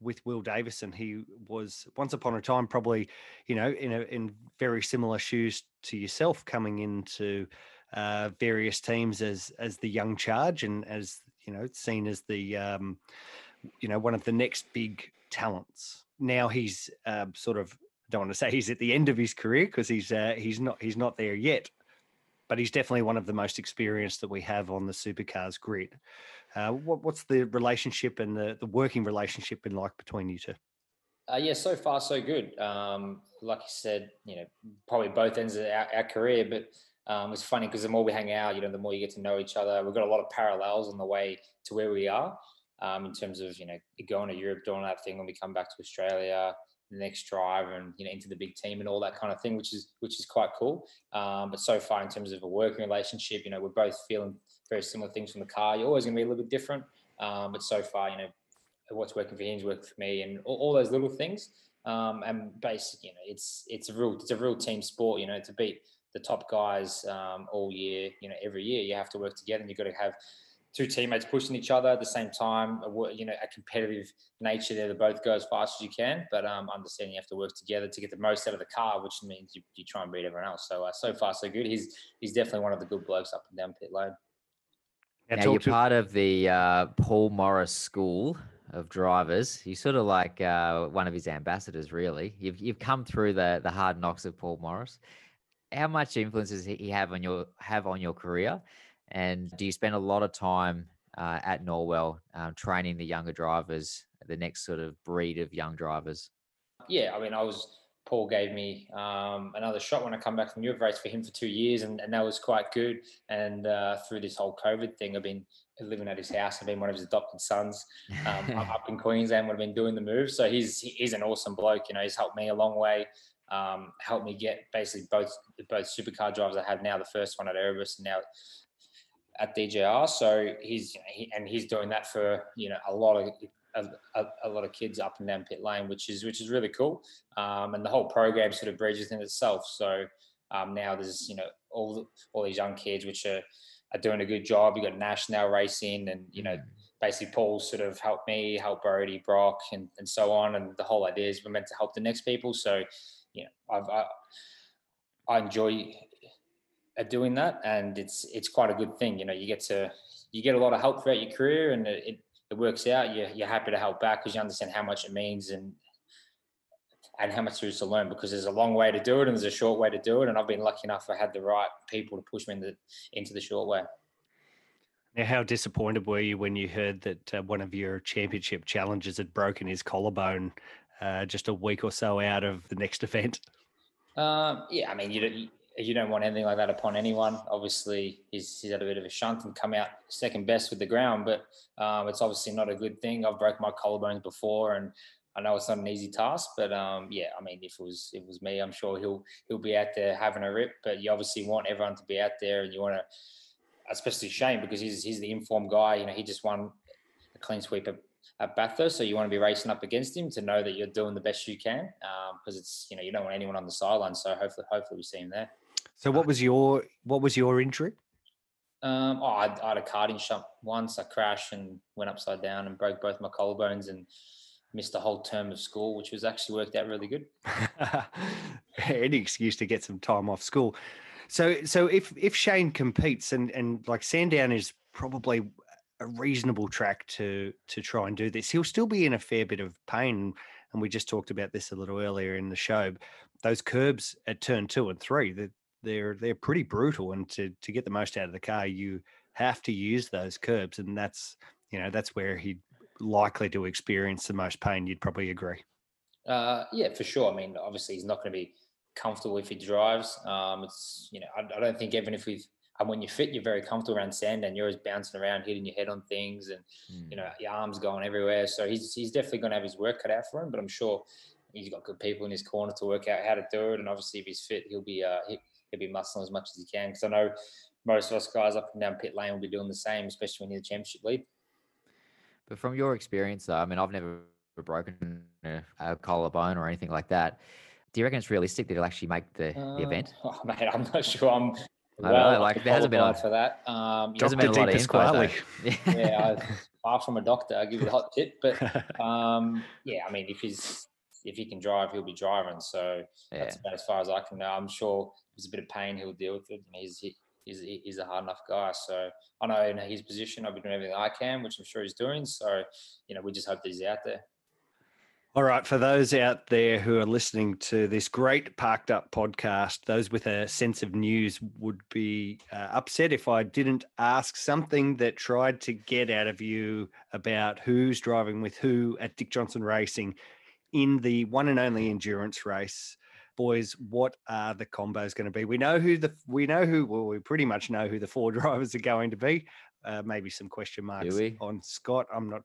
with Will Davison? He was once upon a time probably, you know, in a in very similar shoes to yourself, coming into uh, various teams as as the young charge and as you know seen as the um, you know one of the next big talents. Now he's uh, sort of don't want to say he's at the end of his career because he's uh, he's not he's not there yet, but he's definitely one of the most experienced that we have on the supercars grid. Uh, what, what's the relationship and the, the working relationship been like between you two? Uh, yeah, so far so good. Um, like you said, you know, probably both ends of our, our career, but um, it's funny because the more we hang out, you know, the more you get to know each other. We've got a lot of parallels on the way to where we are um, in terms of you know going to Europe, doing that thing when we come back to Australia the next drive and you know into the big team and all that kind of thing, which is which is quite cool. Um, but so far, in terms of a working relationship, you know, we're both feeling very similar things from the car. You're always going to be a little bit different, um, but so far, you know, what's working for him is working for me, and all, all those little things. Um, and basically, you know, it's it's a real it's a real team sport. You know, to beat the top guys um, all year, you know, every year you have to work together, and you've got to have two teammates pushing each other at the same time. You know, a competitive nature there to both go as fast as you can, but um, understanding you have to work together to get the most out of the car, which means you, you try and beat everyone else. So uh, so far so good. He's he's definitely one of the good blokes up and down pit lane. Now now you're to- part of the uh, Paul Morris School of Drivers. You're sort of like uh, one of his ambassadors, really. You've you've come through the the hard knocks of Paul Morris. How much influence does he have on your have on your career? And do you spend a lot of time uh, at Norwell um, training the younger drivers, the next sort of breed of young drivers? yeah, I mean, I was Paul gave me um, another shot when I come back from Europe race for him for two years, and, and that was quite good. And uh, through this whole COVID thing, I've been living at his house. I've been one of his adopted sons um, up up in Queensland. Would have been doing the move, so he's he's an awesome bloke. You know, he's helped me a long way. Um, helped me get basically both both supercar drivers I have now. The first one at Erebus, and now at DJR. So he's he, and he's doing that for you know a lot of a, a, lot of kids up and down pit lane, which is which is really cool. Um, and the whole program sort of bridges in itself. So um, now there's you know all all these young kids which are are doing a good job. You got Nash now racing, and you know basically Paul sort of helped me, help Brodie, Broc, and and so on. And the whole idea is we're meant to help the next people. So you know I've I, I enjoy uh, doing that, and it's it's quite a good thing. You know, you get to you get a lot of help throughout your career, and it, it, works out. You're you're happy to help back because you understand how much it means and and how much there is to learn. Because there's a long way to do it, and there's a short way to do it. And I've been lucky enough I had the right people to push me into into the short way. Now, how disappointed were you when you heard that uh, one of your championship challengers had broken his collarbone uh, just a week or so out of the next event? Um, yeah, I mean, you don't, you don't want anything like that upon anyone. Obviously, he's, he's had a bit of a shunt and come out second best with the ground, but um, it's obviously not a good thing. I've broken my collarbones before, and I know it's not an easy task. But um, yeah, I mean, if it was if it was me, I'm sure he'll he'll be out there having a rip. But you obviously want everyone to be out there, and you want to, especially Shane because he's he's the informed guy. You know, he just won a clean sweep at, at Bathurst, so you want to be racing up against him to know that you're doing the best you can. Because it's you know you don't want anyone on the sideline. So hopefully hopefully we see him there. So, what was your what was your injury? Um, oh, I, I had a karting shot once. I crashed and went upside down and broke both my collarbones and missed a whole term of school, which was actually worked out really good. Any excuse to get some time off school. So, so if if Shane competes and and like Sandown is probably a reasonable track to to try and do this, he'll still be in a fair bit of pain. And we just talked about this a little earlier in the show. Those curbs at turn two and three, they're they're, they're pretty brutal. And to to get the most out of the car, you have to use those curbs, and that's you know that's where he'd likely to experience the most pain. You'd probably agree. Uh, yeah, for sure. I mean, obviously he's not going to be comfortable if he drives. Um, it's you know, I, I don't think even if we've and when you're fit, you're very comfortable around sand and you're always bouncing around, hitting your head on things, and you know your arms going everywhere. So he's he's definitely going to have his work cut out for him. But I'm sure he's got good people in his corner to work out how to do it. And obviously, if he's fit, he'll be uh, he, he'll be muscling as much as he can. Because I know most of us guys up and down pit lane will be doing the same, especially when you're the championship lead. But from your experience, though, I mean, I've never broken a, a collarbone or anything like that. Do you reckon it's realistic that he'll actually make the, the event? Uh, oh, mate, I'm not sure. I'm I don't know, like, there hasn't been a- qualified for that. Um, There hasn't been a lot of info, though. yeah, I, far from a doctor, I give you the hot tip. But um, yeah, I mean, if he's if he can drive, he'll be driving. So that's about as far as I can know. I'm sure there's a bit of pain, he'll deal with it. He's he, he's he's a hard enough guy. So I know in his position, I'll be doing everything I can, which I'm sure he's doing. So you know, we just hope that he's out there. All right, for those out there who are listening to this great Parked Up podcast, those with a sense of news would be uh, upset if I didn't ask something that tried to get out of you about who's driving with who at Dick Johnson Racing in the one and only endurance race. Boys, what are the combos going to be? We know who the we know who well, we pretty much know who the four drivers are going to be. Uh, maybe some question marks on Scott. I'm not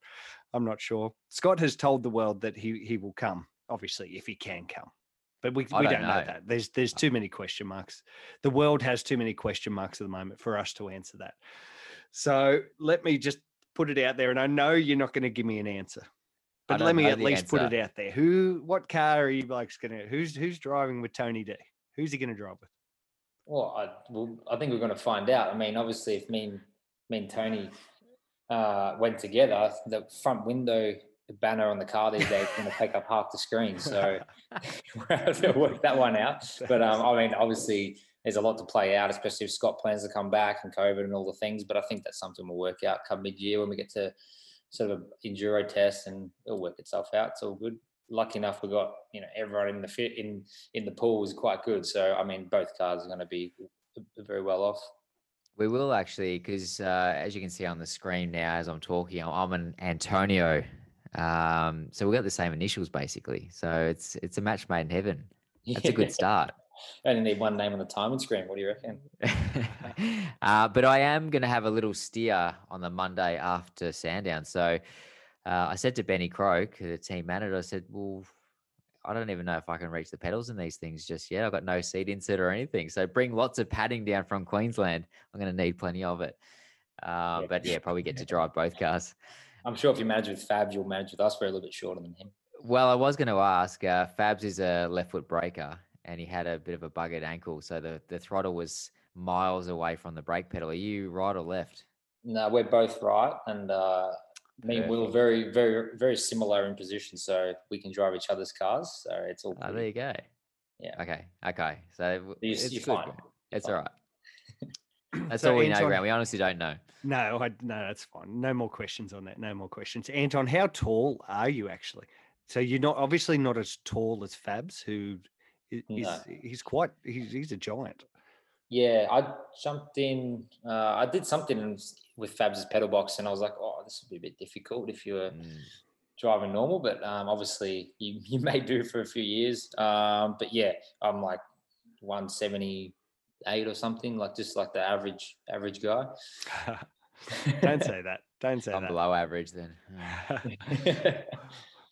I'm not sure. Scott has told the world that he he will come, obviously, if he can come. But we, I we don't don't know. know. that. There's there's too many question marks. The world has too many question marks at the moment for us to answer that. So let me just put it out there, and I know you're not going to give me an answer, but let me at the least put it out there. Who, what car are you blokes going to? Who's who's driving with Tony D? Who's he going to drive with? Well, I, well, I think we're going to find out. I mean, obviously, if me and, me and Tony uh, went together, the front window banner on the car these days is going to take up half the screen. So we're going to work that one out. But um, I mean, obviously, there's a lot to play out, especially if Scott plans to come back and COVID and all the things. But I think that's something we'll work out come mid year when we get to sort of enduro test and it'll work itself out. It's all good. Lucky enough, we got you know everyone in the fit in in the pool was quite good. So I mean, both cars are going to be very well off. We will actually, because uh, as you can see on the screen now, as I'm talking, I'm an Antonio. Um, so we got the same initials basically. So it's it's a match made in heaven. That's a good start. Only need one name on the timing screen. What do you reckon? uh, but I am going to have a little steer on the Monday after Sandown. So uh, I said to Benny Croke, the team manager, I said, well, I don't even know if I can reach the pedals in these things just yet. I've got no seat insert or anything. So bring lots of padding down from Queensland. I'm going to need plenty of it. Uh, but yeah, probably get to drive both cars. I'm sure if you manage with Fabs, you'll manage with us. We're a little bit shorter than him. Well, I was going to ask. Uh, Fabs is a left foot breaker, and he had a bit of a buggered ankle, so the the throttle was miles away from the brake pedal. Are you right or left? No, we're both right, and uh, me and Will very, very, very similar in position, so we can drive each other's cars. So it's all. Oh, there you go. Yeah. Okay. Okay. So You- it's you're good, fine. It's fine. all right. That's So, all we know, Anton- Grant. We honestly don't know. No, I, no, that's fine. No more questions on that. No more questions. Anton, how tall are you actually? So you're not obviously not as tall as Fabs, who is No. he's quite he's, he's a giant. Yeah, I jumped in. Uh, I did something with Fab's pedal box, and I was like, "Oh, this would be a bit difficult if you were Mm. driving normal." But um, obviously, you, you may do for a few years. Um, but yeah, I'm like 178 or something, like just like the average average guy. Don't say that. Don't say I'm that. below average then.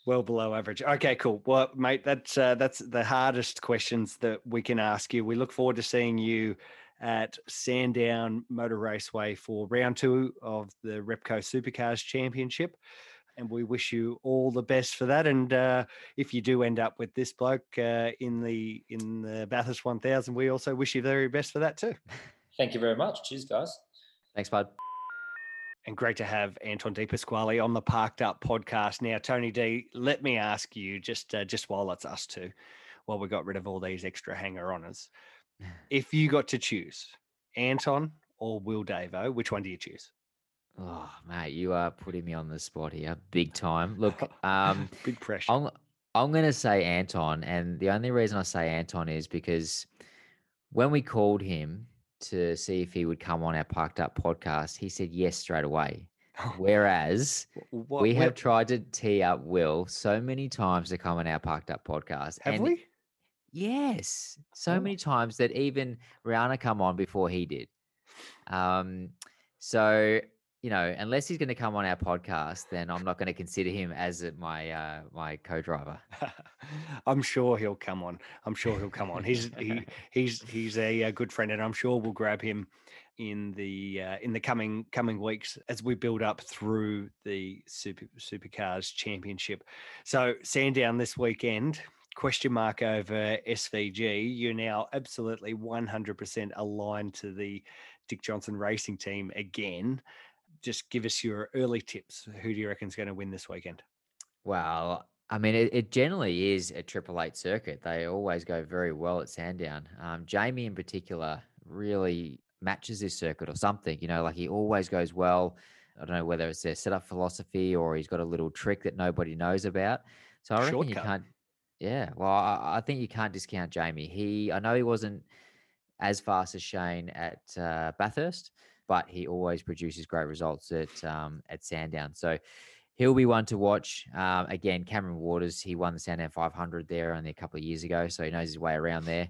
Well below average. Okay, cool. Well, mate, that's uh, that's the hardest questions that we can ask you. We look forward to seeing you at Sandown Motor Raceway for round two of the Repco Supercars Championship. And we wish you all the best for that. And uh, if you do end up with this bloke uh, in the in the Bathurst 1000, we also wish you the very best for that too. Thank you very much. Cheers, guys. Thanks, bud. And great to have Anton De Pasquale on the Parked Up podcast. Now, Tony D, let me ask you just uh, just while it's us two, while we got rid of all these extra hanger oners, if you got to choose Anton or Will Davo, which one do you choose? Oh, mate, you are putting me on the spot here, big time. Look, um, Big pressure. I'm I'm going to say Anton, and the only reason I say Anton is because when we called him to see if he would come on our Parked Up podcast, he said yes straight away. Whereas What- we what- have tried to tee up Will so many times to come on our Parked Up podcast. have and we? Yes, so Oh. many times that even Rihanna come on before he did. Um, so you know, unless he's going to come on our podcast, then I'm not going to consider him as my uh, my co-driver. I'm sure he'll come on. I'm sure he'll come on. He's he, he's he's a, uh good friend, and I'm sure we'll grab him in the uh, in the coming coming weeks as we build up through the super supercars championship. So Sandown this weekend. Question mark over SVG. You're now absolutely 100% aligned to the Dick Johnson racing team again. Just give us your early tips. Who do you reckon is going to win this weekend? Well, I mean, it, it generally is a Triple Eight circuit. They always go very well at Sandown. Um, Jamie, in particular, really matches this circuit or something. You know, like he always goes well. I don't know whether it's their setup philosophy or he's got a little trick that nobody knows about. So I reckon you can't. Yeah, well, I, I think you can't discount Jamie. He, I know he wasn't as fast as Shane at uh, Bathurst, but he always produces great results at um, at Sandown. So he'll be one to watch. Um, again, Cameron Waters, he won the Sandown 500 there only a couple of years ago, so he knows his way around there.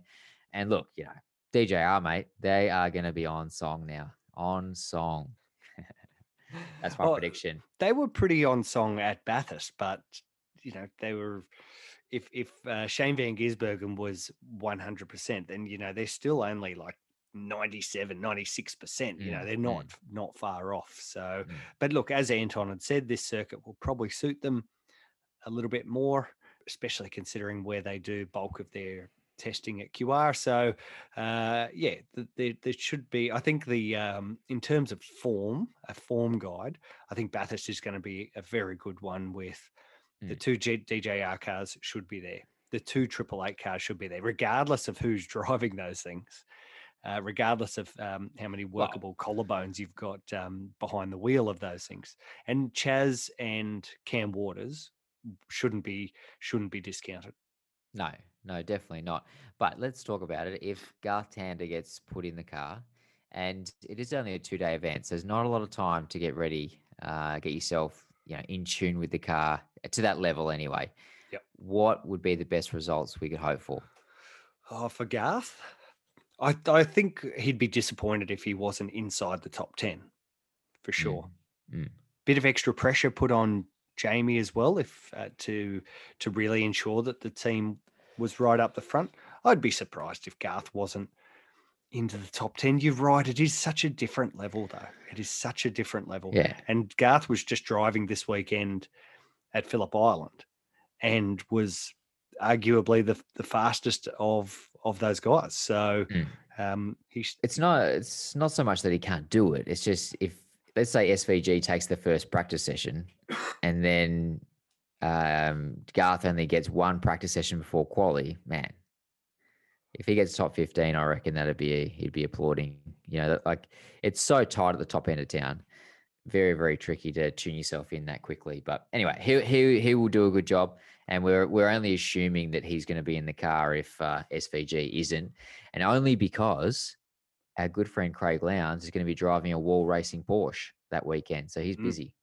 And look, you know, DJR, mate, they are going to be on song now. On song. That's my Oh, prediction. they were pretty on song at Bathurst, but you know they were. If if uh, Shane Van Gisbergen was one hundred percent, then you know they're still only like 97, 96 percent. You know Mm, they're mm. not not far off. So, Mm. but look, as Anton had said, this circuit will probably suit them a little bit more, especially considering where they do bulk of their testing at QR. So, uh, yeah, th- there, there should be. I think the um, in terms of form, a form guide. I think Bathurst is going to be a very good one with the Mm. two G- DJR cars should be there. The two Triple Eight cars should be there, regardless of who's driving those things. Uh, regardless of um, how many workable collarbones you've got um, behind the wheel of those things. And Chaz and Cam Waters shouldn't be shouldn't be discounted. No, no, definitely not. But let's talk about it. If Garth Tander gets put in the car, and it is only a two day event, so there's not a lot of time to get ready, uh, get yourself you know in tune with the car to that level anyway. Yep. What would be the best results we could hope for? Oh, for Garth, I I think he'd be disappointed if he wasn't inside the top ten, for sure. mm. Bit of extra pressure put on Jamie as well, if uh, to to really ensure that the team was right up the front. I'd be surprised if Garth wasn't into the top 10. You're right. It is such a different level, though. It is such a different level. Yeah. And Garth was just driving this weekend at Phillip Island and was arguably the, the fastest of of those guys. So Mm. um, he's It's not. It's not so much that he can't do it. It's just if let's say SVG takes the first practice session, and then um, Garth only gets one practice session before quali. Man, if he gets top fifteen, I reckon that'd be he'd be applauding. You know, that, like it's so tight at the top end of town. Very, very tricky to tune yourself in that quickly. But anyway, he he he will do a good job, and we're we're only assuming that he's going to be in the car if uh, SVG isn't, and only because our good friend Craig Lowndes is going to be driving a wall racing Porsche that weekend, so he's Mm. busy.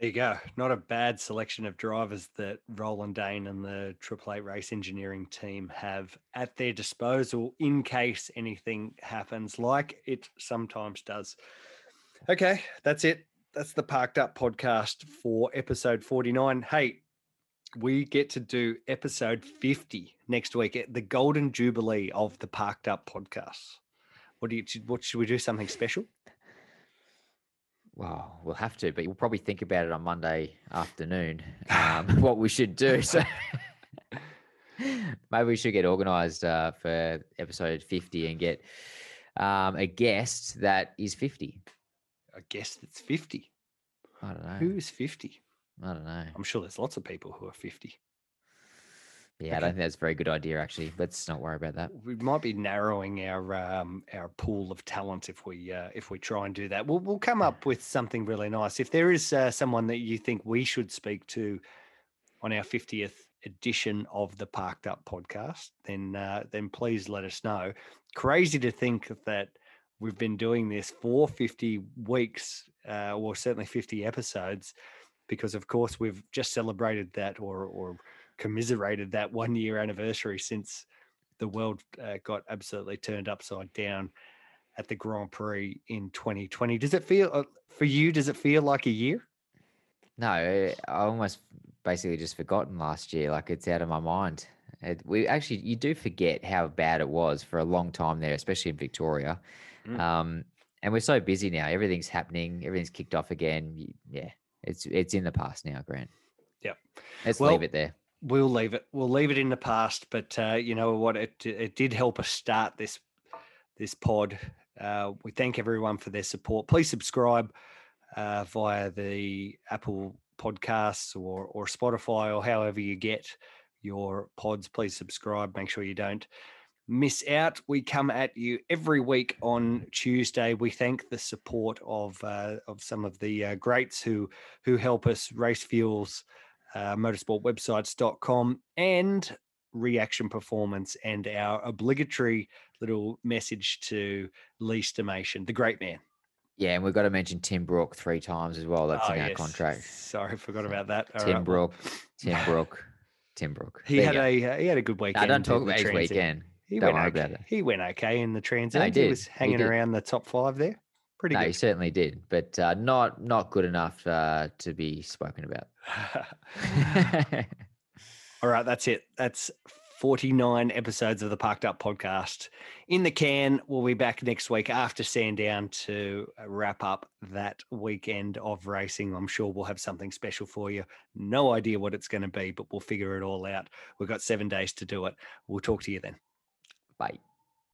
There you go. Not a bad selection of drivers that Roland Dane and the Triple Eight Race Engineering team have at their disposal in case anything happens, like it sometimes does. Okay, that's it. That's the Parked Up podcast for episode 49. Hey, we get to do episode 50 next week at the Golden Jubilee of the Parked Up podcast. What do you what should we do something special? Well, we'll have to, but we'll probably think about it on Monday afternoon. Um, what we should do. So maybe we should get organised uh, for episode fifty and get um, a guest that is fifty. I guess that's 50. I don't know. Who's 50? I don't know. I'm sure there's lots of people who are 50. Yeah, I don't think that's a very good idea. Actually, let's not worry about that. We might be narrowing our um, our pool of talent if we uh, if we try and do that. We'll we'll come up with something really nice. If there is uh, someone that you think we should speak to on our 50th edition of the Parked Up podcast, then uh, then please let us know. Crazy to think that we've been doing this for 50 weeks, uh, or certainly 50 episodes, because of course we've just celebrated that or or commiserated that one year anniversary since the world uh, got absolutely turned upside down at the Grand Prix in 2020. Does it feel uh, for you? Does it feel like a year? No, I almost basically just forgotten last year. Like it's out of my mind. It, we actually, you do forget how bad it was for a long time there, especially in Victoria. Mm. Um, and we're so busy now. Everything's happening. Everything's kicked off again. Yeah, it's it's in the past now, Grant. Yep. Let's Well, leave it there. We'll leave it. We'll leave it in the past. But uh, you know what? It it did help us start this this pod. Uh, we thank everyone for their support. Please subscribe uh, via the Apple Podcasts or or Spotify or however you get your pods. Please subscribe. Make sure you don't miss out. We come at you every week on Tuesday. We thank the support of uh, of some of the uh, greats who who help us race fuels uh, motorsportwebsites.com and reaction performance and our obligatory little message to Lee Stimation, the great man. Yeah, and we've got to mention Tim Brook three times as well. That's Oh, in our yes. contract. Sorry, forgot about that. All Tim right, Brook, Tim Brook, Tim Brook. He There had a uh, he had a good weekend. No, don't talk about his weekend. He Don't went okay. He went okay in the Trans No, he he was hanging did. around the top five there. Pretty No, he certainly did, but uh, not not good enough uh, to be spoken about. All right, that's it. That's 49 episodes of the Parked Up podcast. In the can, we'll be back next week after Sandown to uh, wrap up that weekend of racing. I'm sure we'll have something special for you. No idea what it's going to be, but we'll figure it all out. We've got seven days to do it. We'll talk to you then. Bye.